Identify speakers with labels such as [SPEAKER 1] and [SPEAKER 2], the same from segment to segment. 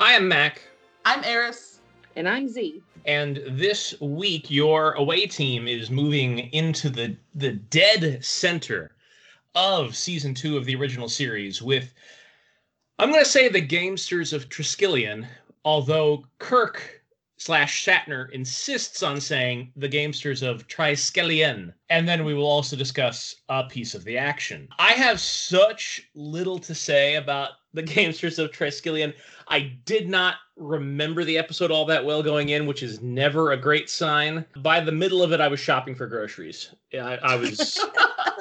[SPEAKER 1] I am Mac,
[SPEAKER 2] I'm Eris.
[SPEAKER 3] And I'm Z.
[SPEAKER 1] and this week your away team is moving into the the dead center of season two of the original series with I'm gonna say the gamesters of Triskelion, although Kirk slash Shatner insists on saying the gamesters of Triskelion. And then we will also discuss a piece of the action. I have such little to say about the gamesters of Triskelion. I did not remember the episode all that well going in, which is never a great sign. By the middle of it, I was shopping for groceries. I, I was.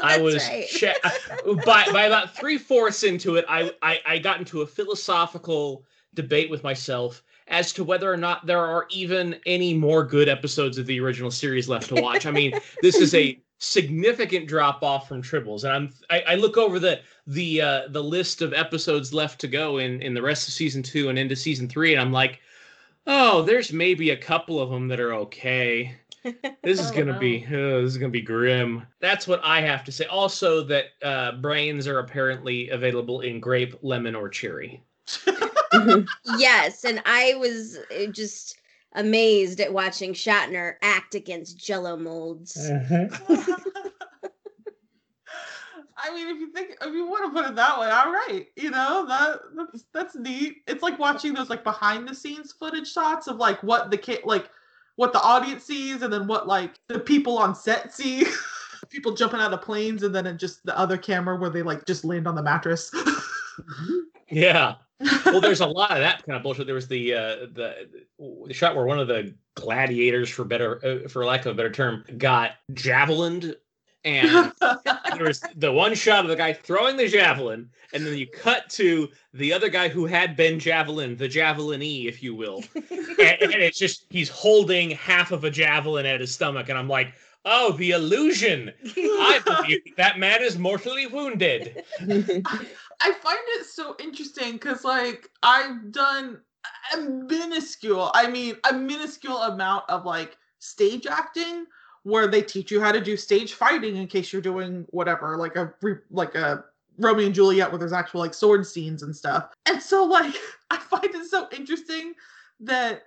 [SPEAKER 1] I was
[SPEAKER 4] right.
[SPEAKER 1] che- by by about three fourths into it, I, I I got into a philosophical debate with myself as to whether or not there are even any more good episodes of the original series left to watch. I mean, this is a significant drop off from Tribbles, and I'm I, I look over the the uh, the list of episodes left to go in in the rest of season two and into season three, and I'm like, oh, there's maybe a couple of them that are okay. This is
[SPEAKER 2] Oh,
[SPEAKER 1] gonna
[SPEAKER 2] no.
[SPEAKER 1] be oh, this is gonna be grim. That's what I have to say. Also, that uh, brains are apparently available in grape, lemon, or cherry.
[SPEAKER 4] yes, and I was uh, just amazed at watching Shatner act against jello molds.
[SPEAKER 2] I mean, if you think, if you want to put it that way, all right, you know that that's that's neat. It's like watching those like behind the scenes footage shots of like what the kid like what the audience sees, and then what like the people on set see. people jumping out of planes, and then it just the other camera where they like just land on the mattress.
[SPEAKER 1] Yeah. Well, there's a lot of that kind of bullshit. There was the uh, the the shot where one of the gladiators, for better uh, for lack of a better term, got javelined, and there was the one shot of the guy throwing the javelin, and then you cut to the other guy who had been javelin, the javelinee, if you will, and, and it's just he's holding half of a javelin at his stomach, and I'm like, oh, the illusion! I believe that man is mortally wounded.
[SPEAKER 2] I find it so interesting because, like, I've done a minuscule, I mean, a minuscule amount of like stage acting where they teach you how to do stage fighting in case you're doing whatever, like a re- like a Romeo and Juliet where there's actual like sword scenes and stuff. And so, like, I find it so interesting that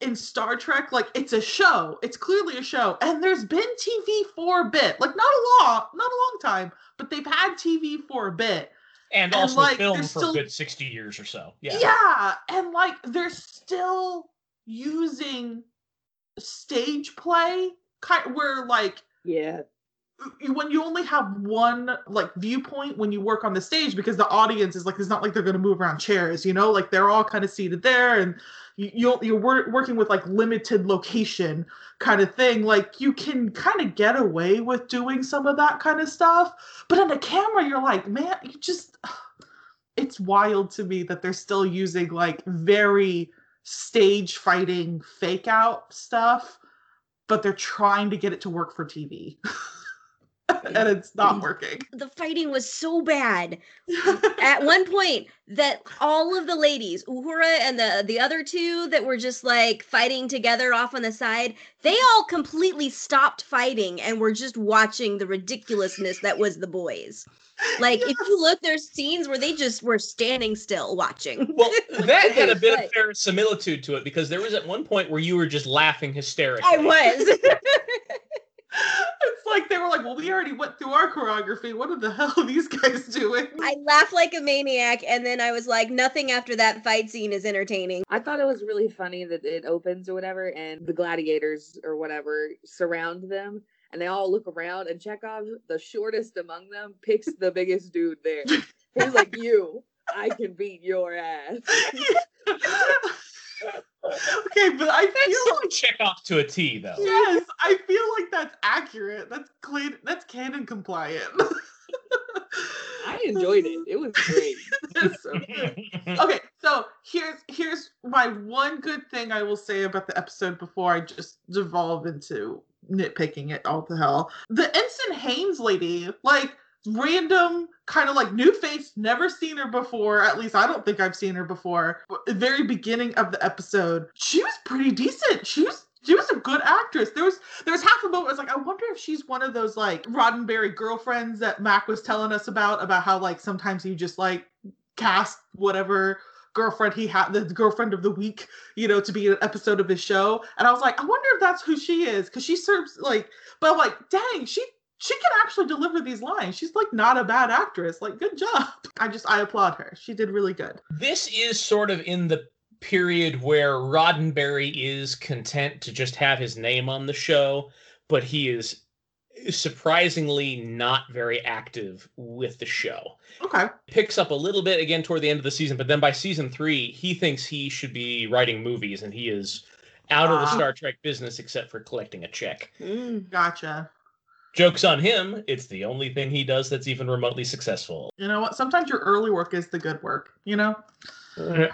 [SPEAKER 2] in Star Trek, like it's a show. It's clearly a show, and there's been TV for a bit, like not a long, not a long time, but they've had TV for a bit.
[SPEAKER 1] and
[SPEAKER 2] And,
[SPEAKER 1] also
[SPEAKER 2] like,
[SPEAKER 1] film for
[SPEAKER 2] still-
[SPEAKER 1] a good 60 years or so. Yeah.
[SPEAKER 2] Yeah. and like they're still using stage play kind where like
[SPEAKER 3] Yeah.
[SPEAKER 2] when you only have one like viewpoint when you work on the stage because the audience is like it's not like they're going to move around chairs you know like they're all kind of seated there and you, you you're wor- working with like limited location kind of thing like you can kind of get away with doing some of that kind of stuff but on a camera you're like man you just it's wild to me that they're still using like very stage fighting fake out stuff but they're trying to get it to work for tv and it's not working
[SPEAKER 4] the fighting was so bad at one point that all of the ladies, Uhura and the the other two that were just like fighting together off on the side, they all completely stopped fighting and were just watching the ridiculousness that was the boys. Like if you look, there's scenes where they just were standing still watching.
[SPEAKER 1] Well, that had a bit
[SPEAKER 4] Right.
[SPEAKER 1] of verisimilitude to it because there was at one point where you were just laughing hysterically.
[SPEAKER 4] I was.
[SPEAKER 2] It's like like well we already went through our choreography what the hell are these guys doing
[SPEAKER 4] I laughed like a maniac, and then I was like, nothing after that fight scene is entertaining.
[SPEAKER 3] I thought it was really funny that it opens or whatever, and the gladiators or whatever surround them, and they all look around, and Chekov, the shortest among them, picks the biggest dude there. He's like, "You, I can beat your ass."
[SPEAKER 2] okay but i feel
[SPEAKER 1] sort of Chekov to a T, though.
[SPEAKER 2] yes i feel like that's accurate that's clean that's canon compliant
[SPEAKER 3] I enjoyed it. It was great.
[SPEAKER 2] So okay So here's here's my one good thing I will say about the episode before I just devolve into nitpicking it all to hell. The Ensign Haynes lady, like random kind of like new face, never seen her before. At least I don't think I've seen her before. Very beginning of the episode, she was pretty decent. She was she was a good actress. There was there was half a moment I was like, I wonder if she's one of those like Roddenberry girlfriends that Mac was telling us about, about how like sometimes you just like cast whatever girlfriend he had the girlfriend of the week you know to be an episode of his show and i was like i wonder if that's who she is because she serves like but I'm like dang she she can actually deliver these lines she's like not a bad actress like good job i just i applaud her she did really good
[SPEAKER 1] This is sort of in the period where Roddenberry is content to just have his name on the show, but he is surprisingly not very active with the show.
[SPEAKER 2] okay
[SPEAKER 1] Picks up a little bit again toward the end of the season, but then by season three, he thinks he should be writing movies and he is out of the
[SPEAKER 2] Ah.
[SPEAKER 1] Star Trek business except for collecting a check.
[SPEAKER 4] Mm.
[SPEAKER 2] gotcha
[SPEAKER 1] Joke's on him. It's the only thing he does that's even remotely successful.
[SPEAKER 2] you know what sometimes your early work is the good work you know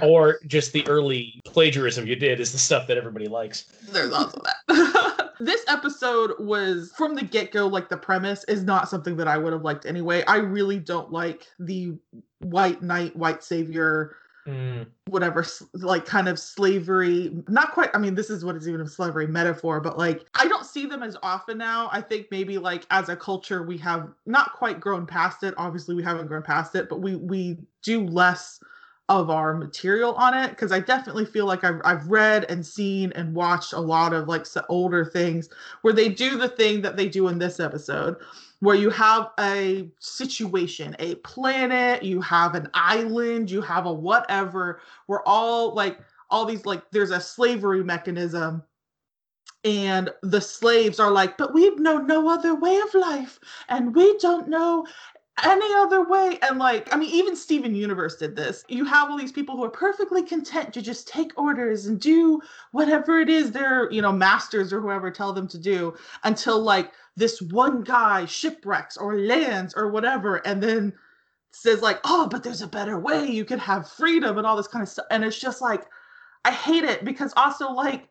[SPEAKER 1] Or just the early plagiarism you did is the stuff that everybody likes.
[SPEAKER 2] There's also that. this episode was from the get go, like the premise is not something that I would have liked anyway. I really don't like the white knight, white savior,
[SPEAKER 1] Mm.
[SPEAKER 2] whatever, like kind of slavery. Not quite, I mean, this is what is even a slavery metaphor, but like I don't see them as often now. I think maybe like as a culture, we have not quite grown past it. Obviously, we haven't grown past it, but we we do less of our material on it because I definitely feel like I've, I've read and seen and watched a lot of like older things where they do the thing that they do in this episode where you have a situation, a planet, you have an island, you have a whatever, where all like all these like there's a slavery mechanism and the slaves are like, but we know no other way of life, and we don't know any other way. And like, I mean, even Steven Universe did this. You have all these people who are perfectly content to just take orders and do whatever it is their, you know, masters or whoever tell them to do until like this one guy shipwrecks or lands or whatever, and then says like, oh, but there's a better way. You could have freedom and all this kind of stuff. And it's just like, I hate it because also like,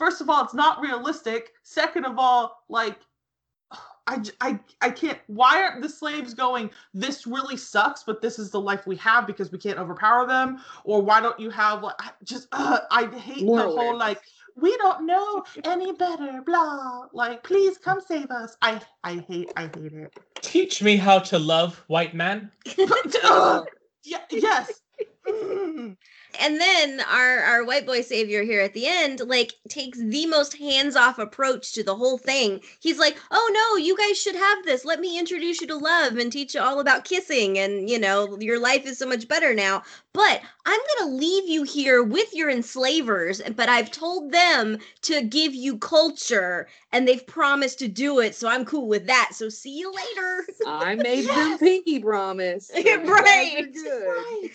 [SPEAKER 2] first of all, it's not realistic. Second of all, like I, I, I can't. Why aren't the slaves going? This really sucks, but this is the life we have because we can't overpower them. Or why don't you have like just? Uh, I hate
[SPEAKER 3] More
[SPEAKER 2] the whole like we don't know any better. Blah. Like please come save us. I I hate I hate it.
[SPEAKER 1] Teach me how to love, white man.
[SPEAKER 2] But, uh, yeah, yes.
[SPEAKER 4] And then our our white boy savior here at the end like takes the most hands-off approach to the whole thing. He's like, "Oh no, you guys should have this. Let me introduce you to love and teach you all about kissing and, you know, your life is so much better now. But I'm going to leave you here with your enslavers, but I've told them to give you culture and they've promised to do it, so I'm cool with that. So see you later."
[SPEAKER 3] I made them pinky promise. so
[SPEAKER 4] Yeah,
[SPEAKER 3] I'm glad
[SPEAKER 4] right.
[SPEAKER 2] Right.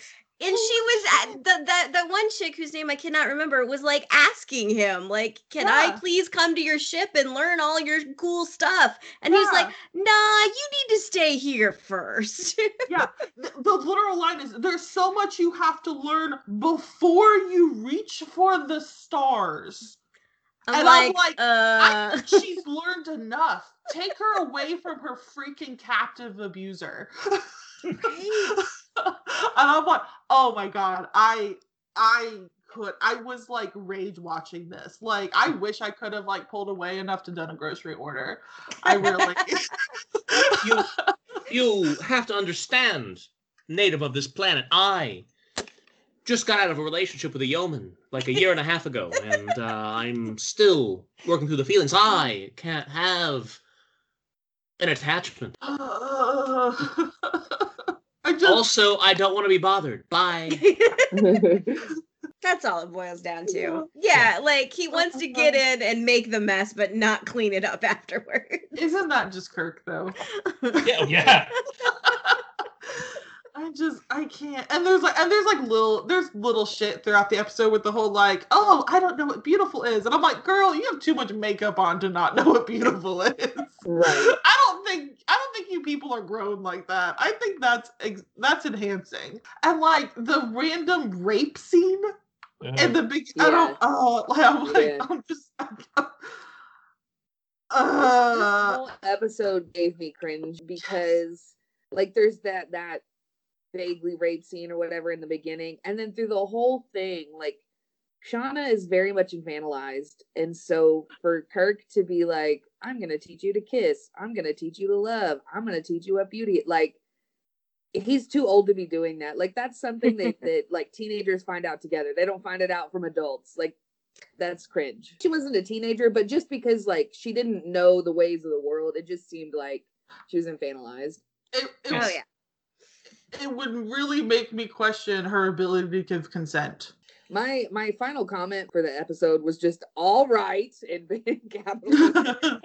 [SPEAKER 4] She was at the that that one chick whose name I cannot remember was like asking him, like, "Can I please come to your ship and learn all your cool stuff?" And he's like, "Nah, you need to stay here first.
[SPEAKER 2] yeah the, the literal line is there's so much you have to learn before you reach for the stars.
[SPEAKER 4] I'm
[SPEAKER 2] And I'm
[SPEAKER 4] like,
[SPEAKER 2] like,
[SPEAKER 4] uh,
[SPEAKER 2] I she's learned enough. Take her away from her freaking captive abuser. And i'm like oh my god i i could i was like rage watching this like i wish i could have like pulled away enough to done a grocery order i really
[SPEAKER 1] You you have to understand, native of this planet, I just got out of a relationship with a yeoman like a year and a half ago, and uh, I'm still working through the feelings. I can't have an attachment.
[SPEAKER 2] Uh, just
[SPEAKER 1] Also, I don't want to be bothered. Bye.
[SPEAKER 4] that's all it boils down to. Yeah, like he wants to get in and make the mess, but not clean it up afterwards.
[SPEAKER 2] isn't that just Kirk though?
[SPEAKER 1] Yeah, yeah.
[SPEAKER 2] I just I can't. And there's like and there's like little there's little shit throughout the episode with the whole like, oh, I don't know what beautiful is. And I'm like, girl, you have too much makeup on to not know what beautiful is.
[SPEAKER 3] right.
[SPEAKER 2] I don't think I don't think you people are grown like that. I think that's that's enhancing. And like the random rape scene in the big I don't
[SPEAKER 3] Yeah.
[SPEAKER 2] oh like I'm like
[SPEAKER 3] Yeah.
[SPEAKER 2] I'm just
[SPEAKER 3] this
[SPEAKER 2] uh
[SPEAKER 3] whole episode gave me cringe because like there's that that vaguely rape scene or whatever in the beginning. And then through the whole thing like Shahna is very much infantilized and so for kirk to be like i'm gonna teach you to kiss. I'm gonna teach you to love. I'm gonna teach you what beauty like he's too old to be doing that. Like that's something that, that like teenagers find out together. They don't find it out from adults. Like that's cringe. She wasn't a teenager, but just because like she didn't know the ways of the world, it just seemed like she was infantilized.
[SPEAKER 2] it, it,
[SPEAKER 4] Oh yeah.
[SPEAKER 2] It would really make me question her ability to give consent.
[SPEAKER 3] My my final comment for the episode was just all right in big capital.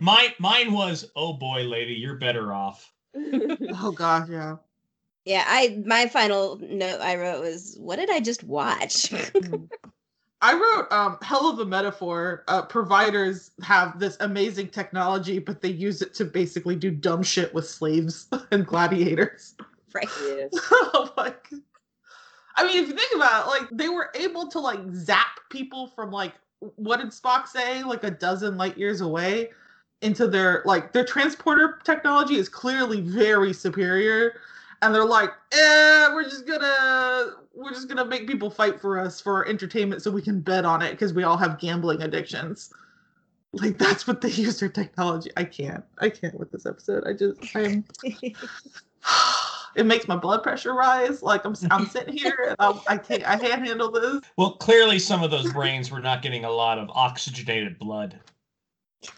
[SPEAKER 1] mine, mine was, oh boy, lady, you're better off.
[SPEAKER 2] oh god, yeah.
[SPEAKER 4] Yeah, I my final note I wrote was, "What did I just watch?"
[SPEAKER 2] I wrote um hell of a metaphor. Uh, providers have this amazing technology, but they use it to basically do dumb shit with slaves and gladiators.
[SPEAKER 4] Right.
[SPEAKER 3] yes.
[SPEAKER 2] like, I mean, if you think about it, like they were able to like zap people from like what did Spock say, like a dozen light years away into their like their transporter technology is clearly very superior. And they're like, eh, we're just gonna we're just gonna make people fight for us for entertainment so we can bet on it because we all have gambling addictions. Like that's what they use their technology. I can't. I can't with this episode. I just I'm it makes my blood pressure rise. Like I'm, I'm sitting here and I, I can't, I can't handle this.
[SPEAKER 1] Well, clearly some of those brains were not getting a lot of oxygenated blood.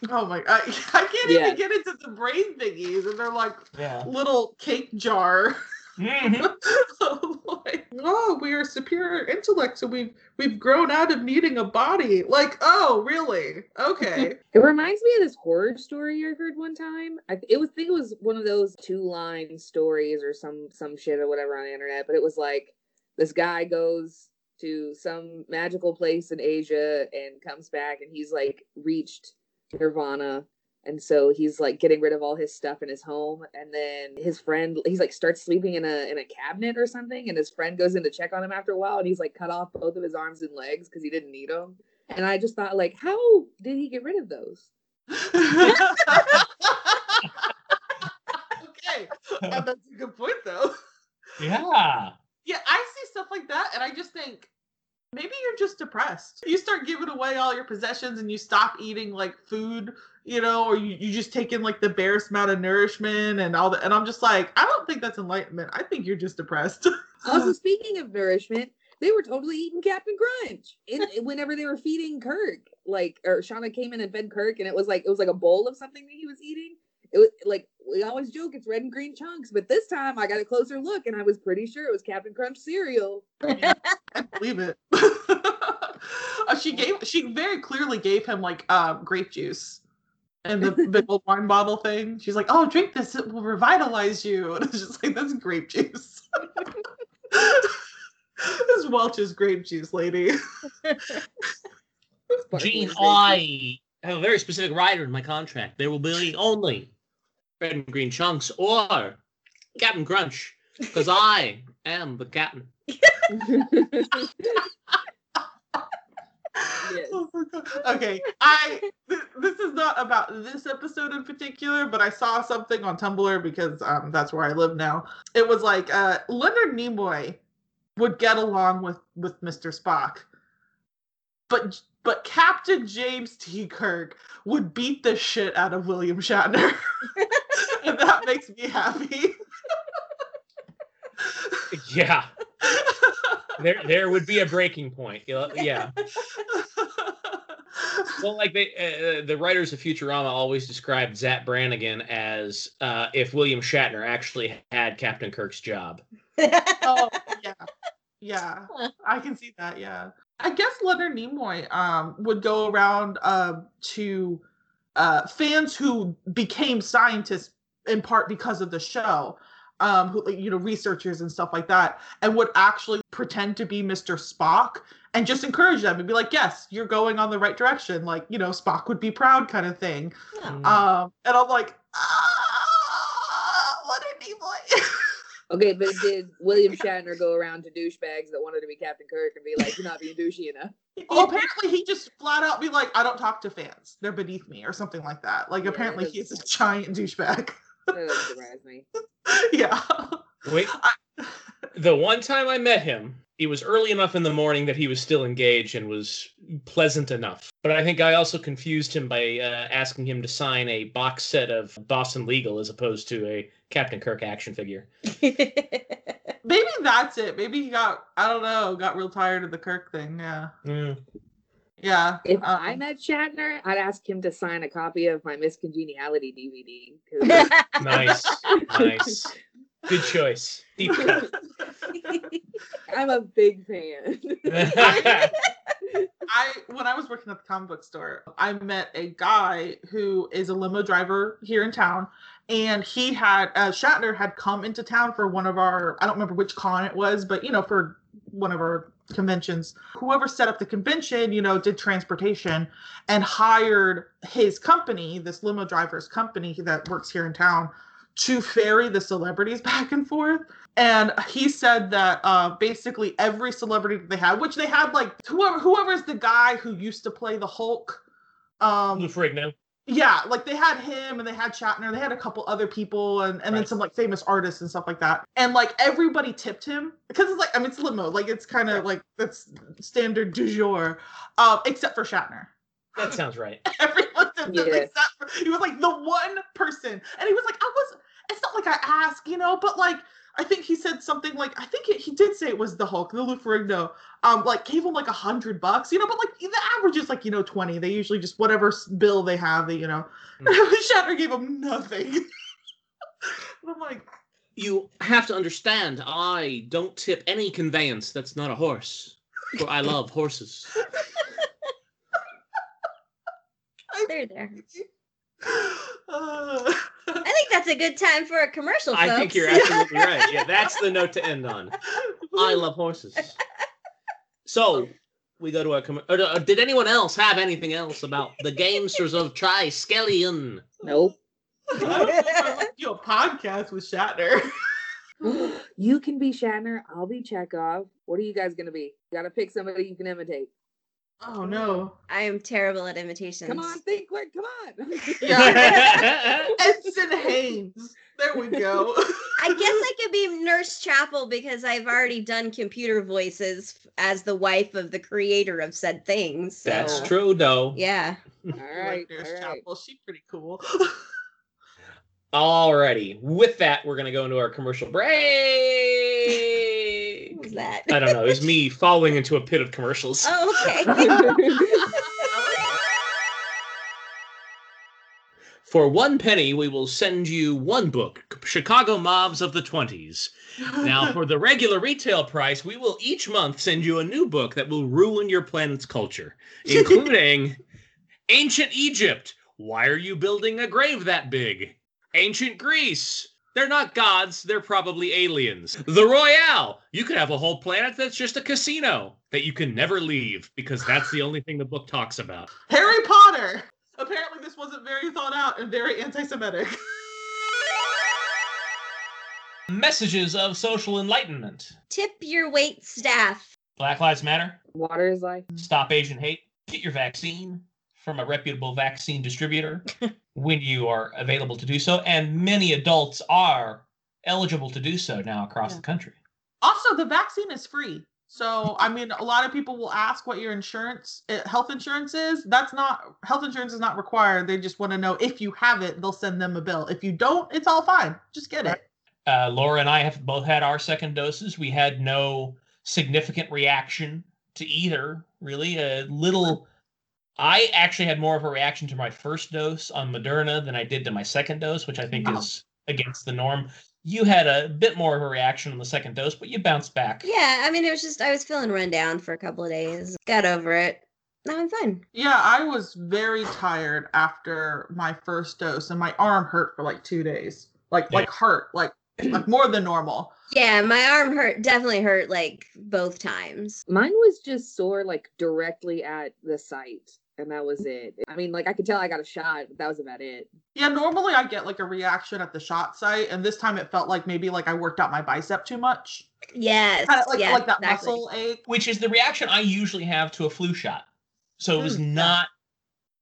[SPEAKER 2] Oh my, I, I can't
[SPEAKER 3] Yeah.
[SPEAKER 2] even get into the brain thingies, and they're like
[SPEAKER 1] Yeah.
[SPEAKER 2] little cake jar.
[SPEAKER 1] Mhm.
[SPEAKER 2] oh, we are superior intellect, so we've we've grown out of needing a body. Like, oh, really? Okay.
[SPEAKER 3] It reminds me of this horror story I heard one time. I it was think it was one of those two line stories or some some shit or whatever on the internet, but it was like this guy goes to some magical place in Asia and comes back and he's like reached nirvana and so he's like getting rid of all his stuff in his home and then his friend he's like starts sleeping in a in a cabinet or something and his friend goes in to check on him after a while and he's like cut off both of his arms and legs because he didn't need them and i just thought like how did he get rid of those
[SPEAKER 2] okay, Uh, that's a good point, though.
[SPEAKER 1] Yeah.
[SPEAKER 2] Yeah, I see stuff like that, and I just think maybe you're just depressed. You start giving away all your possessions, and you stop eating like food, you know, or you, you just take in like the barest amount of nourishment and all that. And I'm just like, I don't think that's enlightenment. I think you're just depressed.
[SPEAKER 3] also speaking of nourishment they were totally eating captain crunch in, whenever they were feeding kirk like or Shahna came in and fed kirk and it was like it was like a bowl of something that he was eating it was like we always joke it's red and green chunks but this time i got a closer look and i was pretty sure it was captain crunch cereal
[SPEAKER 2] I believe it. Uh, she gave she very clearly gave him like uh, grape juice and the big old wine bottle thing. She's like, "Oh, drink this; it will revitalize you." And it's just like that's grape juice. this Welch's grape juice, lady.
[SPEAKER 1] Gene, I have a very specific rider in my contract. There will be only red and green chunks or Captain Crunch, because I am the captain.
[SPEAKER 3] Juice. Yes.
[SPEAKER 2] Oh my God. Okay, I th- this is not about this episode in particular, but I saw something on Tumblr because um that's where I live now. It was like uh Leonard Nimoy would get along with with Mr. Spock, but but Captain James T. Kirk would beat the shit out of William Shatner, and that makes me happy.
[SPEAKER 1] Yeah, there there would be a breaking point. Yeah, Yeah. Well, like they, uh, the writers of Futurama always described Zapp Brannigan as uh, if William Shatner actually had Captain Kirk's job.
[SPEAKER 2] oh yeah. Yeah. I can see that yeah. I guess leonard nimoy um would go around uh, to uh fans who became scientists in part because of the show um, who, you know, researchers and stuff like that, and would actually pretend to be Mr. Spock and just encourage them and be like, yes, you're going on the right direction. Like, you know, Spock would be proud kind of thing.
[SPEAKER 4] Yeah. Mm.
[SPEAKER 2] Um, and I'm like, ah, what an evil.
[SPEAKER 3] okay, but did William Shatner go around to douchebags that wanted to be Captain Kirk and be like, you're not being douchey enough?
[SPEAKER 2] Well, apparently he just flat out be like, I don't talk to fans. They're beneath me or something like that. Like,
[SPEAKER 3] yeah,
[SPEAKER 2] apparently he's a giant douchebag.
[SPEAKER 3] That surprise me.
[SPEAKER 2] yeah.
[SPEAKER 1] Wait, the one time I met him, it was early enough in the morning that he was still engaged and was pleasant enough. But I think I also confused him by uh, asking him to sign a box set of Boston Legal as opposed to a Captain Kirk action figure.
[SPEAKER 2] Maybe that's it. Maybe he got I don't know, got real tired of the Kirk thing. Yeah.
[SPEAKER 1] Mm.
[SPEAKER 2] Yeah.
[SPEAKER 3] If
[SPEAKER 2] um,
[SPEAKER 3] I met Shatner, I'd ask him to sign a copy of my Miss Congeniality DVD. 'cause
[SPEAKER 1] Nice, nice, good choice. Deep cut.
[SPEAKER 3] I'm a big fan.
[SPEAKER 2] I when I was working at the comic book store, I met a guy who is a limo driver here in town, and he had uh, Shatner had come into town for one of our I don't remember which con it was, but you know for one of our conventions. Whoever set up the convention, you know, did transportation and hired his company, this limo driver's company that works here in town, to ferry the celebrities back and forth. And he said that uh, basically every celebrity that they had, which they had like whoever whoever's the guy who used to play the Hulk. Um,
[SPEAKER 1] Lou Ferrigno.
[SPEAKER 2] Yeah, like they had him and they had Shatner, they had a couple other people and, and then some like famous artists and stuff like that. And like everybody tipped him because it's like I mean it's limo, like it's kind of like that's standard du jour, uh, except for Shatner.
[SPEAKER 1] That sounds right.
[SPEAKER 2] Everyone tipped him except for he was like the one person, and he was like I was. It's not like I asked, you know, but like I think he said something like I think it, he did say it was the Hulk, the Lou Ferrigno, um, like gave him like a hundred bucks, you know, but like the average is like you know twenty. They usually just whatever s- bill they have, they you know. Shatner gave him nothing. I'm like,
[SPEAKER 5] You have to understand, I don't tip any conveyance that's not a horse. For I love horses.
[SPEAKER 4] They're there. I think that's a good time for a commercial.
[SPEAKER 5] I think you're absolutely right. Yeah, that's the note to end on. I love horses. So we go to our. commercial. uh, did anyone else have anything else about the gamesters of Triskelion?
[SPEAKER 3] nope.
[SPEAKER 2] I don't know if I want to do a podcast with Shatner.
[SPEAKER 3] you can be Shatner. I'll be Chekov. What are you guys gonna be? You gotta pick somebody you can imitate.
[SPEAKER 2] Oh no.
[SPEAKER 4] I am terrible at imitations.
[SPEAKER 3] Come on, think quick. Come on.
[SPEAKER 2] Yeah. Ensign Haynes. There we go.
[SPEAKER 4] I guess I could be Nurse Chapel because I've already done computer voices as the wife of the creator of said things. So,
[SPEAKER 1] That's true, though.
[SPEAKER 4] Yeah.
[SPEAKER 3] all right.
[SPEAKER 2] Like Nurse
[SPEAKER 3] all right.
[SPEAKER 2] Chapel. She's pretty cool.
[SPEAKER 1] Alrighty. With that, we're gonna go into our commercial break.
[SPEAKER 4] What was that?
[SPEAKER 1] I don't know. It was me falling into a pit of commercials.
[SPEAKER 4] Oh, okay.
[SPEAKER 5] For one penny, we will send you one book, Chicago Mobs of the 20s. Now, for the regular retail price, we will each month send you a new book that will ruin your planet's culture, including Ancient Egypt. Why are you building a grave that big? Ancient Greece. They're not gods, they're probably aliens. The Royale. You could have a whole planet that's just a casino that you can never leave because that's the only thing the book talks about.
[SPEAKER 2] Harry Potter. Apparently, this wasn't very thought out and very anti-Semitic.
[SPEAKER 1] Messages of social enlightenment.
[SPEAKER 4] Tip your wait staff.
[SPEAKER 1] Black Lives Matter.
[SPEAKER 3] Water is life.
[SPEAKER 1] Stop Asian hate. Get your vaccine from a reputable vaccine distributor when you are available to do so. And many adults are eligible to do so now across
[SPEAKER 3] Yeah.
[SPEAKER 1] the country.
[SPEAKER 2] Also, the vaccine is free. So, I mean, a lot of people will ask what your insurance, uh, health insurance is. That's not, health insurance is not required. They just want to know if you have it, they'll send them a bill. If you don't, it's all fine. Just get it.
[SPEAKER 1] Uh, Laura and I have both had our second doses. We had no significant reaction to either, really. A little. I actually had more of a reaction to my first dose on Moderna than I did to my second dose, which I think
[SPEAKER 2] Oh.
[SPEAKER 1] is against the norm. You had a bit more of a reaction on the second dose, but you bounced back.
[SPEAKER 4] Yeah, I mean, it was just, I was feeling run down for a couple of days. Got over it. Now I'm fine.
[SPEAKER 2] Yeah, I was very tired after my first dose, and my arm hurt for like two days. Like,
[SPEAKER 1] Yeah.
[SPEAKER 2] like hurt, like, like more than normal.
[SPEAKER 4] Yeah, my arm hurt, definitely hurt like both times.
[SPEAKER 3] Mine was just sore like directly at the site. And that was it. I mean, like I could tell I got a shot, but that was about it.
[SPEAKER 2] Yeah, normally I get like a reaction at the shot site, and this time it felt like maybe like I worked out my bicep too much.
[SPEAKER 4] Yes.
[SPEAKER 2] Kind of like
[SPEAKER 4] yes,
[SPEAKER 2] like that
[SPEAKER 4] exactly.
[SPEAKER 2] muscle ache.
[SPEAKER 1] which is the reaction I usually have to a flu shot. So it was
[SPEAKER 2] Mm, yeah.
[SPEAKER 1] not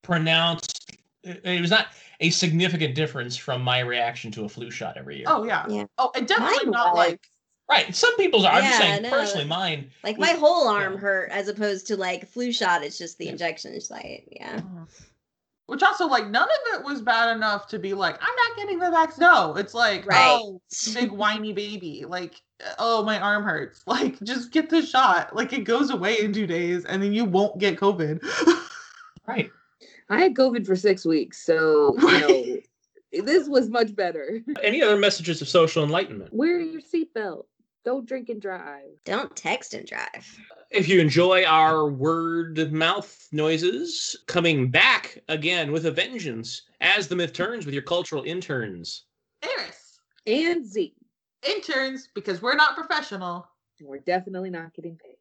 [SPEAKER 1] pronounced. It was not a significant difference from my reaction to a flu shot every year.
[SPEAKER 2] Oh yeah.
[SPEAKER 4] Yeah.
[SPEAKER 2] Oh, and definitely
[SPEAKER 4] Mine
[SPEAKER 2] not
[SPEAKER 4] was.
[SPEAKER 2] like
[SPEAKER 1] right. Some people's are. I'm just saying
[SPEAKER 4] no.
[SPEAKER 1] personally, mine.
[SPEAKER 4] Like
[SPEAKER 1] was-
[SPEAKER 4] my whole arm
[SPEAKER 1] yeah.
[SPEAKER 4] hurt as opposed to like flu shot. It's just the
[SPEAKER 1] Yeah.
[SPEAKER 4] injection site. Yeah. Mm.
[SPEAKER 2] Which also like none of it was bad enough to be like I'm not getting the vax. No, it's like
[SPEAKER 4] Right.
[SPEAKER 2] oh big whiny baby like oh my arm hurts. Like just get the shot. Like it goes away in two days and then you won't get COVID.
[SPEAKER 1] Right.
[SPEAKER 3] I had COVID for six weeks, so you know this was much better.
[SPEAKER 1] Any other messages of social enlightenment?
[SPEAKER 3] Wear your seatbelt. Don't drink and drive.
[SPEAKER 4] Don't text and drive.
[SPEAKER 1] If you enjoy our word mouth noises, coming back again with a vengeance as the myth turns with your cultural interns.
[SPEAKER 2] Eris,
[SPEAKER 3] And Z.
[SPEAKER 2] interns because we're not professional.
[SPEAKER 3] We're definitely not getting paid.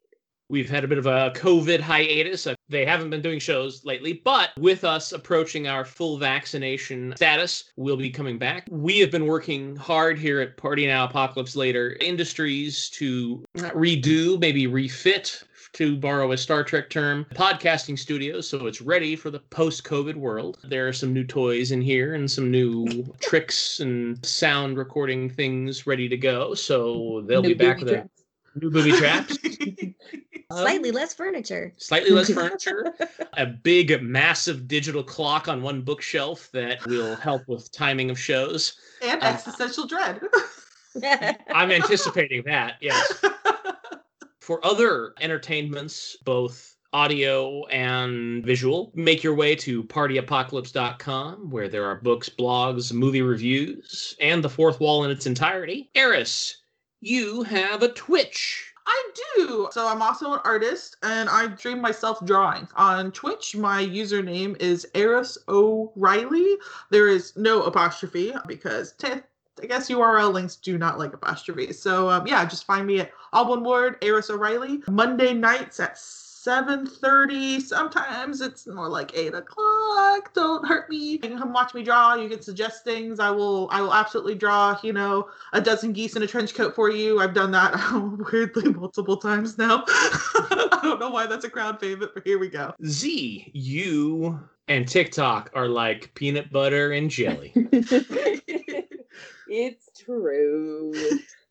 [SPEAKER 1] We've had a bit of a COVID hiatus. Uh, They haven't been doing shows lately, but with us approaching our full vaccination status, we'll be coming back. We have been working hard here at Party Now Apocalypse Later Industries to redo, maybe refit, to borrow a Star Trek term, podcasting studios, so it's ready for the post COVID world. There are some new toys in here and some new tricks and sound recording things ready to go. So they'll be back with a
[SPEAKER 3] traps.
[SPEAKER 1] New booby traps.
[SPEAKER 4] Slightly
[SPEAKER 1] Um,
[SPEAKER 4] less furniture.
[SPEAKER 1] slightly less furniture, a big, massive digital clock on one bookshelf that will help with timing of shows.
[SPEAKER 2] and
[SPEAKER 1] Uh,
[SPEAKER 2] existential dread.
[SPEAKER 1] I'm anticipating that, yes. For other entertainments, both audio and visual, make your way to partyapocalypse.com, where there are books, blogs, movie reviews, and the fourth wall in its entirety. Eris, you have a Twitch.
[SPEAKER 2] I do. So I'm also an artist and I stream myself drawing. On Twitch, my username is Eris O'Reilly. There is no apostrophe because t- I guess URL links do not like apostrophes. So um, yeah, just find me at all one word, Eris O'Reilly. Monday nights at 7.30. Sometimes it's more like 8 o'clock. Don't hurt me. You can come watch me draw. You can suggest things. I will I will absolutely draw, you know, a dozen geese in a trench coat for you. I've done that weirdly multiple times now. I don't know why that's a crowd favorite, but here we go.
[SPEAKER 1] Z, you and TikTok are like peanut butter and jelly.
[SPEAKER 3] it's true.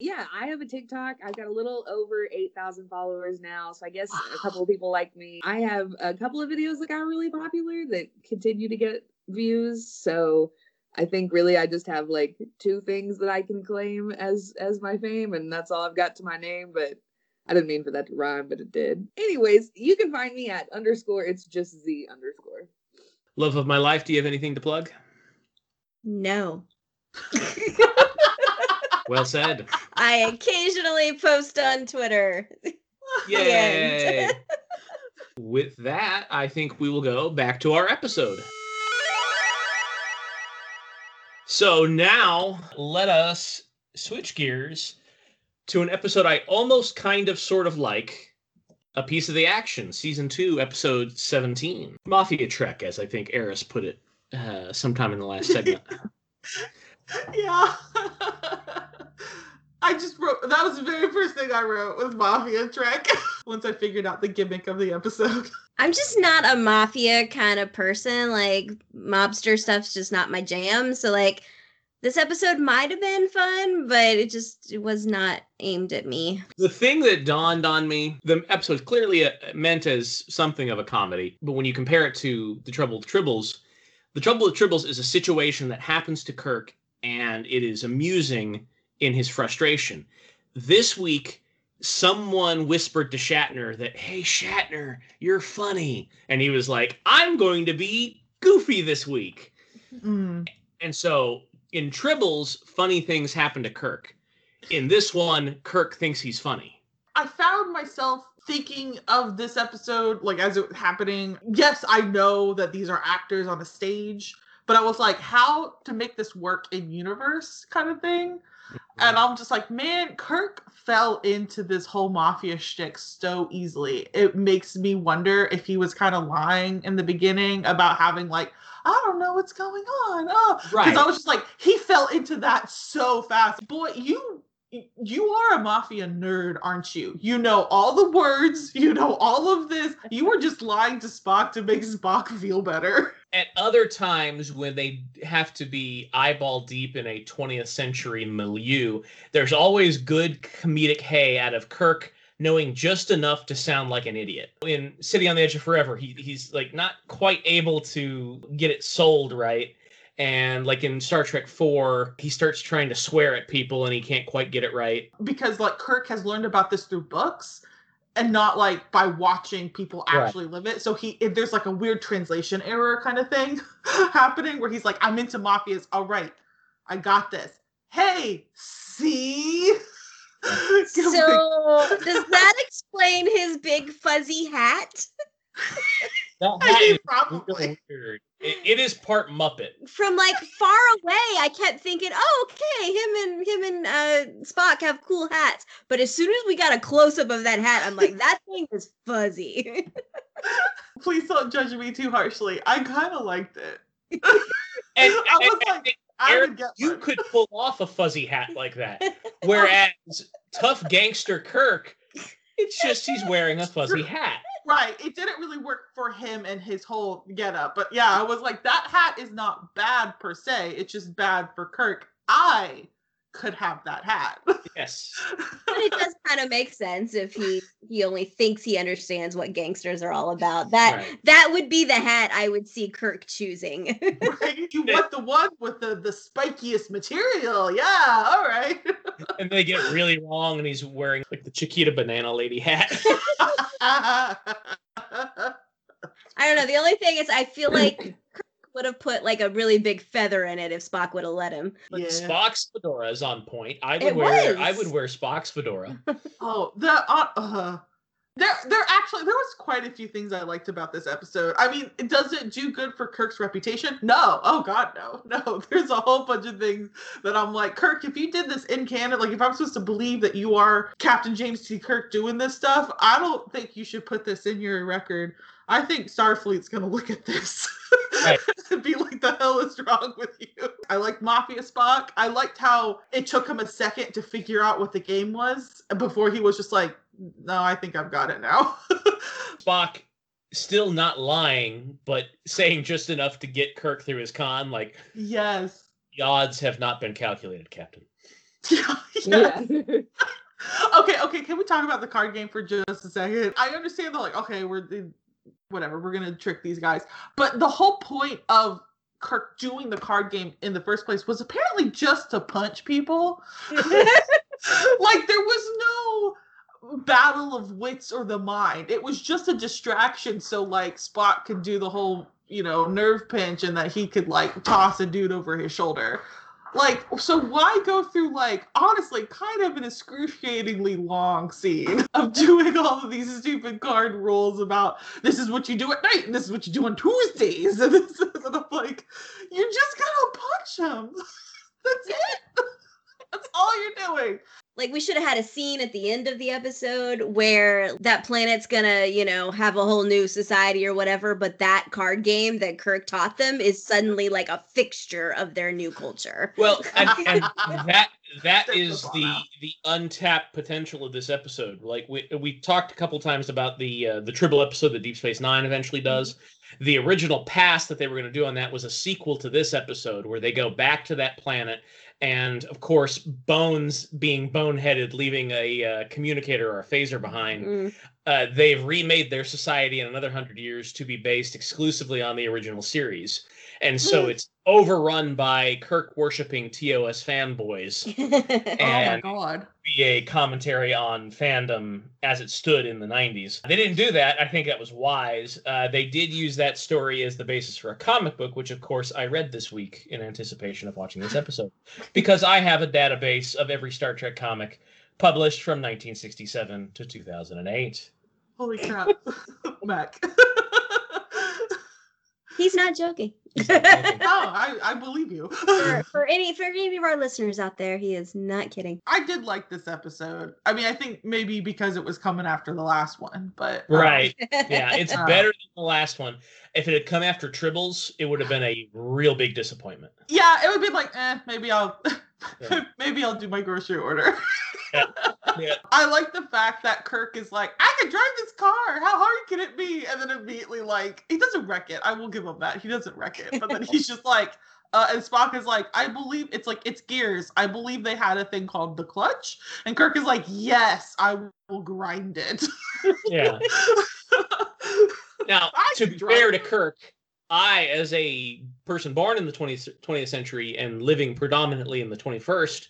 [SPEAKER 3] Yeah, I have a TikTok. I've got a little over 8,000 followers now. So I guess a couple of people like me. I have a couple of videos that got really popular that continue to get views. So I think really I just have like two things that I can claim as as my fame and that's all I've got to my name, but I didn't mean for that to rhyme, but it did. Anyways, you can find me at underscore it's just Z underscore.
[SPEAKER 1] Love of my life, do you have anything to plug?
[SPEAKER 4] No.
[SPEAKER 1] Well said.
[SPEAKER 4] I occasionally post on Twitter.
[SPEAKER 1] Yay! With that, I think we will go back to our episode. So now let us switch gears to an episode I almost kind of sort of like. A piece of the action, season two, episode 17. Mafia Trek, as I think Eris put it uh, sometime in the last segment.
[SPEAKER 2] yeah. I just wrote that was the very first thing I wrote was Mafia Trek once I figured out the gimmick of the episode.
[SPEAKER 4] I'm just not a mafia kind of person. Like mobster stuff's just not my jam. So like this episode might have been fun, but it just it was not aimed at me.
[SPEAKER 1] The thing that dawned on me, the episode's clearly uh meant as something of a comedy, but when you compare it to The Trouble with Tribbles, The Trouble with Tribbles is a situation that happens to Kirk and it is amusing in his frustration. This week, someone whispered to Shatner that, hey, Shatner, you're funny. And he was like, I'm going to be goofy this week.
[SPEAKER 2] Mm.
[SPEAKER 1] And so in Tribbles, funny things happen to Kirk. In this one, Kirk thinks he's funny.
[SPEAKER 2] I found myself thinking of this episode like as it was happening. Yes, I know that these are actors on a stage, but I was like, how to make this work in universe kind of thing. And I'm just like, man, Kirk fell into this whole mafia shtick so easily. It makes me wonder if he was kind of lying in the beginning about having like, I don't know what's going on. Oh, because
[SPEAKER 1] Right.
[SPEAKER 2] I was just like, he fell into that so fast. Boy, you you are a mafia nerd, aren't you? You know all the words, you know all of this. You were just lying to Spock to make Spock feel better.
[SPEAKER 1] At other times, when they have to be eyeball deep in a 20th century milieu, there's always good comedic hay out of Kirk knowing just enough to sound like an idiot. In City on the Edge of Forever, he, he's like not quite able to get it sold right. And like in Star Trek 4, he starts trying to swear at people and he can't quite get it right.
[SPEAKER 2] because like Kirk has learned about this through books and not like by watching people
[SPEAKER 1] Right.
[SPEAKER 2] actually live it. So he if there's like a weird translation error kind of thing happening where he's like, I'm into mafias. All right, I got this. Hey, see?
[SPEAKER 4] So does that explain his big fuzzy hat?
[SPEAKER 1] That
[SPEAKER 2] I
[SPEAKER 1] hat
[SPEAKER 2] mean,
[SPEAKER 1] is
[SPEAKER 2] probably.
[SPEAKER 1] weird. It, it is part Muppet.
[SPEAKER 4] From like far away, I kept thinking, "Oh, okay, him and him and Spock have cool hats." But as soon as we got a close up of that hat, I'm like, "That thing is fuzzy."
[SPEAKER 2] Please don't judge me too harshly. I kind of liked it.
[SPEAKER 1] And,
[SPEAKER 2] I was
[SPEAKER 1] and-
[SPEAKER 2] like, I Eris, get
[SPEAKER 1] you could pull off a fuzzy hat like that. Whereas tough gangster Kirk, it's just he's wearing a fuzzy hat.
[SPEAKER 2] Right. It didn't really work for him and his whole getup. But yeah, I was like, that hat is not bad per se. It's just bad for Kirk. I could have that hat.
[SPEAKER 1] Yes.
[SPEAKER 4] but it does kind of make sense if he he only thinks he understands what gangsters are all about. That
[SPEAKER 1] Right.
[SPEAKER 4] that would be the hat I would see Kirk choosing.
[SPEAKER 2] right? You want the one with the, the spikiest material. Yeah, all right.
[SPEAKER 1] And they get really wrong, and he's wearing like the Chiquita banana lady hat.
[SPEAKER 4] I don't know. The only thing is, I feel like Kirk would have put like a really big feather in it if Spock would have let him.
[SPEAKER 1] But
[SPEAKER 2] Yeah.
[SPEAKER 1] Spock's fedora is on point. I would
[SPEAKER 4] It
[SPEAKER 1] wear I would wear Spock's fedora.
[SPEAKER 2] Oh, the uh, uh there there actually there was quite a few things I liked about this episode. I mean, does it do good for Kirk's reputation? No. Oh god, no. No. There's a whole bunch of things that I'm like, Kirk, if you did this in Canada, like if I'm supposed to believe that you are Captain James T. Kirk doing this stuff, I don't think you should put this in your record. I think Starfleet's gonna look at this
[SPEAKER 1] Right.
[SPEAKER 2] and be like, the hell is wrong with you? I liked Mafia Spock. I liked how it took him a second to figure out what the game was before he was just like, no, I think I've got it now.
[SPEAKER 1] Spock still not lying, but saying just enough to get Kirk through his con. Like
[SPEAKER 2] yes.
[SPEAKER 1] the odds have not been calculated, Captain.
[SPEAKER 2] Yeah, yeah.
[SPEAKER 3] Yeah.
[SPEAKER 2] okay, okay. Can we talk about the card game for just a second? I understand that, like, okay, we're whatever, we're gonna trick these guys, but the whole point of Kirk doing the card game in the first place was apparently just to punch people. like there was no battle of wits or the mind. It was just a distraction so like Spock could do the whole, you know, nerve pinch and that he could like toss a dude over his shoulder. Like, so why go through like honestly kind of an excruciatingly long scene of doing all of these stupid card rules about this is what you do at night and this is what you do on Tuesdays and this is and I'm like, you just gotta punch him. That's it. That's all you're doing.
[SPEAKER 4] Like we should have had a scene at the end of the episode where that planet's gonna, you know, have a whole new society or whatever, but that card game that Kirk taught them is suddenly like a fixture of their new culture.
[SPEAKER 1] Well, and, and that that
[SPEAKER 2] That's the
[SPEAKER 1] the untapped potential of this episode. Like we we talked a couple times about the uh, the Tribble episode that Deep Space Nine eventually does. The original pass that they were going to do on that was a sequel to this episode, where they go back to that planet, and of course, Bones being boneheaded, leaving a uh, communicator or a phaser behind.
[SPEAKER 4] Mm.
[SPEAKER 1] Uh, they've remade their society in another hundred years to be based exclusively on the original series, and so
[SPEAKER 4] Mm.
[SPEAKER 1] it's overrun by Kirk worshipping TOS fanboys. And-
[SPEAKER 2] oh my god.
[SPEAKER 1] Be a commentary on fandom as it stood in the '90s. They didn't do that. I think that was wise. Uh, they did use that story as the basis for a comic book, which of course I read this week in anticipation of watching this episode, because I have a database of every Star Trek comic published from 1967 to 2008.
[SPEAKER 2] Holy crap. Mac.
[SPEAKER 4] He's not joking.
[SPEAKER 2] No, I, I believe you.
[SPEAKER 4] for, for any for any of our listeners out there, he is not kidding.
[SPEAKER 2] I did like this episode. I mean, I think maybe because it was coming after the last one, but um,
[SPEAKER 1] Right. Yeah, it's
[SPEAKER 2] Uh,
[SPEAKER 1] better than the last one. If it had come after Tribbles, it would have been a real big disappointment.
[SPEAKER 2] yeah, it would be like, eh, maybe I'll
[SPEAKER 1] Yeah.
[SPEAKER 2] maybe I'll do my grocery order.
[SPEAKER 1] Yeah. Yeah.
[SPEAKER 2] I like the fact that Kirk is like, I can drive this car. How hard can it be? And then immediately, like, he doesn't wreck it. I will give him that. He doesn't wreck it. But then he's just like, uh, and Spock is like, I believe it's like it's gears. I believe they had a thing called the clutch. And Kirk is like, Yes, I will grind it.
[SPEAKER 1] Yeah. Now,
[SPEAKER 2] I
[SPEAKER 1] to
[SPEAKER 2] can
[SPEAKER 1] be
[SPEAKER 2] drive
[SPEAKER 1] fair to. Kirk, I, as a person born in the 20th, 20th century and living predominantly in the 21st,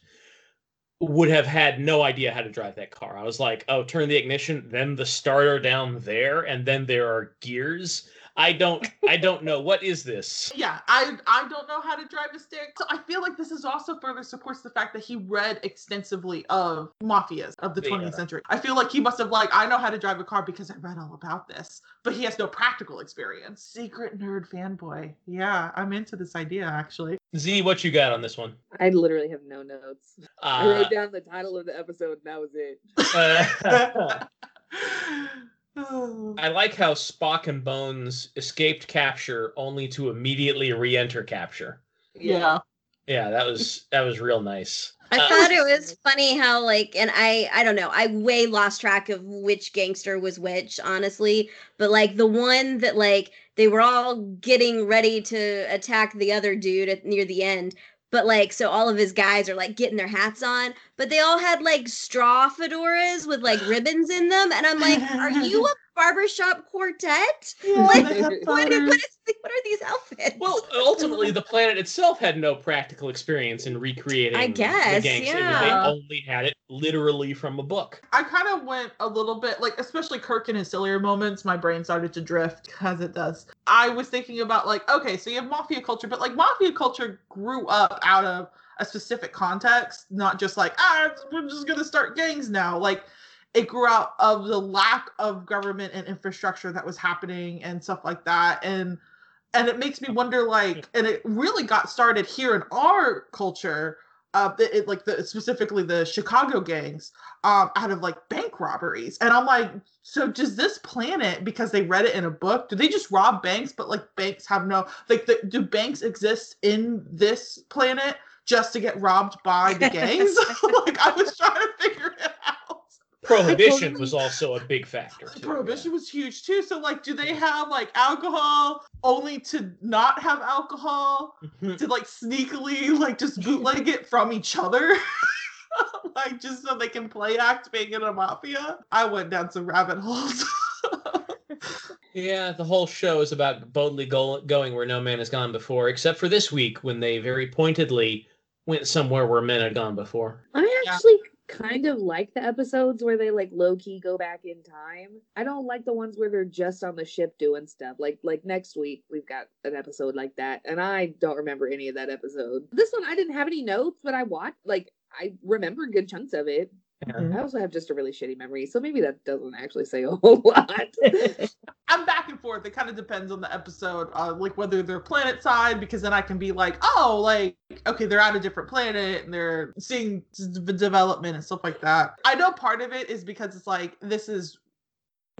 [SPEAKER 1] would have had no idea how to drive that car. I was like, oh, turn the ignition, then the starter down there, and then there are gears. I don't I don't know. What is this?
[SPEAKER 2] Yeah, I I don't know how to drive a stick. So I feel like this is also further supports the fact that he read extensively of mafias of the 20th
[SPEAKER 1] Yeah.
[SPEAKER 2] century. I feel like he must have like I know how to drive a car because I read all about this, but he has no practical experience. Secret nerd fanboy. Yeah, I'm into this idea actually.
[SPEAKER 1] Z, what you got on this one?
[SPEAKER 3] I literally have no notes. I
[SPEAKER 1] Uh,
[SPEAKER 3] wrote down the title of the episode and that was it.
[SPEAKER 1] uh,
[SPEAKER 2] Oh.
[SPEAKER 1] I like how Spock and Bones escaped capture only to immediately re-enter capture.
[SPEAKER 2] yeah.
[SPEAKER 1] Yeah, that was that was real nice.
[SPEAKER 4] I
[SPEAKER 1] Uh,
[SPEAKER 4] thought it was funny how like and I I don't know, I way lost track of which gangster was which, honestly. But like the one that like they were all getting ready to attack the other dude at near the end. But like so all of his guys are like getting their hats on, but they all had like straw fedoras with like ribbons in them. And I'm like, are you a barbershop quartet?
[SPEAKER 2] Yeah,
[SPEAKER 4] Like, What, what, is, what are these outfits?
[SPEAKER 1] Well, ultimately, the planet itself had no practical experience in recreating.
[SPEAKER 4] I
[SPEAKER 1] the
[SPEAKER 4] guess,
[SPEAKER 1] gangster.
[SPEAKER 4] yeah.
[SPEAKER 1] They only had it literally from a book.
[SPEAKER 2] I kind of went a little bit like, especially Kirk in his sillier moments. My brain started to drift as it does. I was thinking about like, okay, so you have mafia culture, but like mafia culture grew up out of a specific context, not just like ah, we're just gonna start gangs now. Like, it grew out of the lack of government and infrastructure that was happening and stuff like that, and and it makes me wonder like, and it really got started here in our culture. Uh, it, it- like the specifically the Chicago gangs um out of like bank robberies and i'm like so does this planet because they read it in a book do they just rob banks but like banks have no like the, do banks exist in this planet just to get robbed by the gangs? Like i was trying to figure it out.
[SPEAKER 1] Prohibition was also a big factor. Too.
[SPEAKER 2] prohibition was huge too. So like do they have like alcohol only to not have alcohol?
[SPEAKER 1] Yeah.
[SPEAKER 2] to like sneakily like just bootleg it from each other? Like just so they can play act being in a mafia? I went down some rabbit holes.
[SPEAKER 1] Yeah, the whole show is about boldly go- going where no man has gone before, except for this week when they very pointedly went somewhere where men had gone before.
[SPEAKER 3] I
[SPEAKER 2] Yeah.
[SPEAKER 3] actually kind of like the episodes where they like low key go back in time. I don't like the ones where they're just on the ship doing stuff. Like like next week we've got an episode like that, and I don't remember any of that episode. This one I didn't have any notes, but I watched like I remember good chunks of it.
[SPEAKER 2] Mhm.
[SPEAKER 3] I also have just a really shitty memory, so maybe that doesn't actually say a whole lot.
[SPEAKER 2] i'm back and forth it kind of depends on the episode uh, like whether they're planet side because then i can be like oh like okay they're on a different planet and they're seeing s- d- development and stuff like that i know part of it is because it's like this is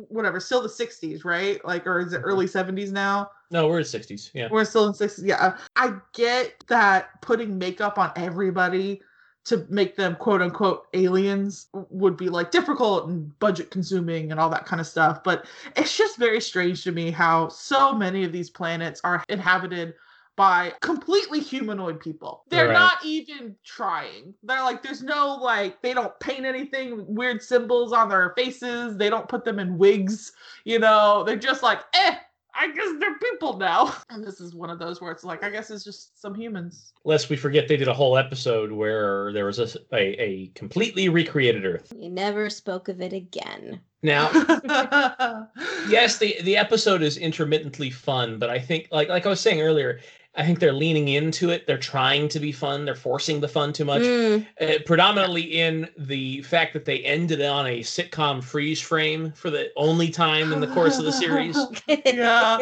[SPEAKER 2] whatever still the 60s right like or is it early 70s now
[SPEAKER 1] No, we're in sixties. Yeah.
[SPEAKER 2] We're still in 60s. Yeah. I get that putting makeup on everybody to make them quote unquote aliens would be like difficult and budget consuming and all that kind of stuff. But it's just very strange to me how so many of these planets are inhabited by completely humanoid people. They're
[SPEAKER 1] Right.
[SPEAKER 2] not even trying. They're like, there's no like, they don't paint anything, weird symbols on their faces. They don't put them in wigs. You know, they're just like, eh, I guess they're people now. And this is one of those where it's like, I guess it's just some humans.
[SPEAKER 1] Lest we forget, they did a whole episode where there was a, a, a completely recreated Earth.
[SPEAKER 4] You never spoke of it again.
[SPEAKER 1] Now, yes, the the episode is intermittently fun, but I think like like I was saying earlier, I think they're leaning into it. They're trying to be fun. They're forcing the fun too much.
[SPEAKER 4] Mm,
[SPEAKER 1] Uh, predominantly in the fact that they ended on a sitcom freeze frame for the only time in the course of the series.
[SPEAKER 2] yeah.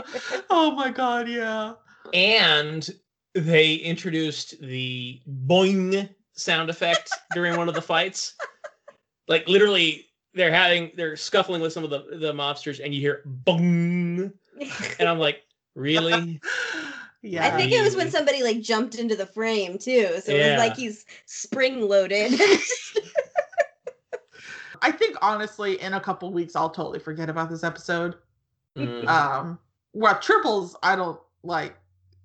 [SPEAKER 2] Oh my god, yeah.
[SPEAKER 1] and they introduced the boing sound effect during one of the fights. Like literally, they're having they're scuffling with some of the the mobsters, and you hear boing, and I'm like, really?
[SPEAKER 2] Yeah.
[SPEAKER 4] I think it was when somebody like jumped into the frame too. So it
[SPEAKER 1] Yeah.
[SPEAKER 4] was like he's spring loaded.
[SPEAKER 2] I think honestly, in a couple weeks, I'll totally forget about this episode.
[SPEAKER 1] Mm.
[SPEAKER 2] Um, well, tribbles, I don't like.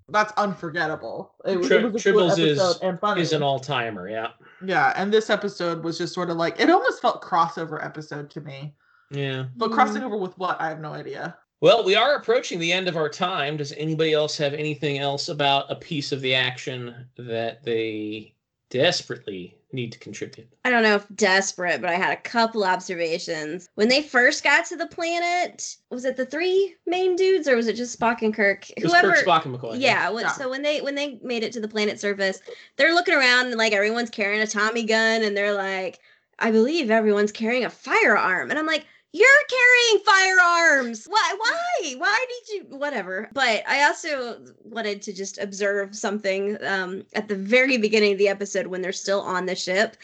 [SPEAKER 2] That's unforgettable. It, was-
[SPEAKER 1] Tri-
[SPEAKER 2] it was a
[SPEAKER 1] Tribbles is-
[SPEAKER 2] episode and funny.
[SPEAKER 1] Is an all timer, yeah,
[SPEAKER 2] yeah, and this episode was just sort of like it almost felt crossover episode to me.
[SPEAKER 1] yeah.
[SPEAKER 2] But crossing over with what? I have no idea.
[SPEAKER 1] Well, we are approaching the end of our time. Does anybody else have anything else about a piece of the action that they desperately need to contribute?
[SPEAKER 4] I don't know if desperate, but I had a couple observations. When they first got to the planet, was it the three main dudes or was it just Spock and Kirk?
[SPEAKER 1] It was Kirk, Spock, and McCoy.
[SPEAKER 4] Yeah, when,
[SPEAKER 2] Yeah.
[SPEAKER 4] so when they when they made it to the planet surface, they're looking around and like everyone's carrying a Tommy gun and they're like, I believe everyone's carrying a firearm. And I'm like, you're carrying firearms. Why why? Why did you whatever? But I also wanted to just observe something um at the very beginning of the episode when they're still on the ship.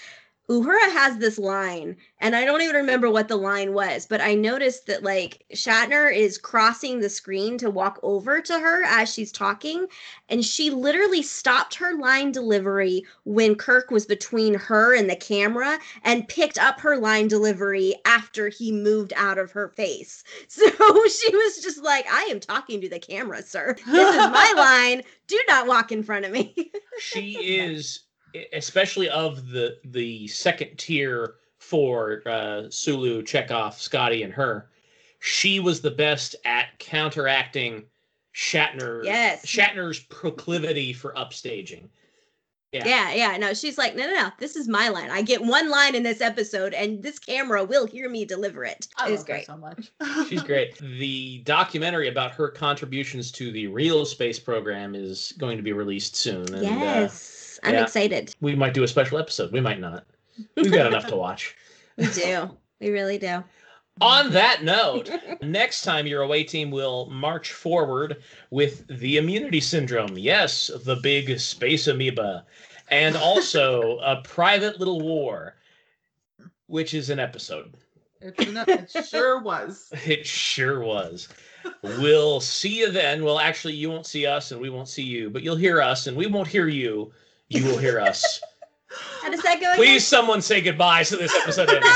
[SPEAKER 4] Uhura has this line, and I don't even remember what the line was, but I noticed that like Shatner is crossing the screen to walk over to her as she's talking, and she literally stopped her line delivery when Kirk was between her and the camera and picked up her line delivery after he moved out of her face. So she was just like, I am talking to the camera, sir. This is my line. Do not walk in front of me.
[SPEAKER 1] she is especially of the the second tier for uh, Sulu, Chekov, Scotty, and her. She was the best at counteracting Shatner.
[SPEAKER 4] Yes.
[SPEAKER 1] Shatner's proclivity for upstaging. Yeah.
[SPEAKER 4] Yeah, yeah. No, she's like, no, no, no. This is my line. I get one line in this episode, and this camera will hear me deliver it.
[SPEAKER 2] I
[SPEAKER 4] It was
[SPEAKER 2] love her
[SPEAKER 4] great.
[SPEAKER 2] so much.
[SPEAKER 1] She's great. The documentary about her contributions to the real space program is going to be released soon. And, uh,
[SPEAKER 4] yes, I'm
[SPEAKER 1] yeah.
[SPEAKER 4] excited.
[SPEAKER 1] we might do a special episode. We might not. We've got enough to watch.
[SPEAKER 4] We do. We really do.
[SPEAKER 1] On that note, next time your away team will march forward with the immunity syndrome. Yes, the big space amoeba. And also a private little war, which is an episode.
[SPEAKER 2] It's an, it sure was.
[SPEAKER 1] It sure was. We'll see you then. Well, actually, you won't see us and we won't see you, but you'll hear us and we won't hear you. You will hear us.
[SPEAKER 4] How does that go?
[SPEAKER 1] Please, someone say goodbye so this episode ends.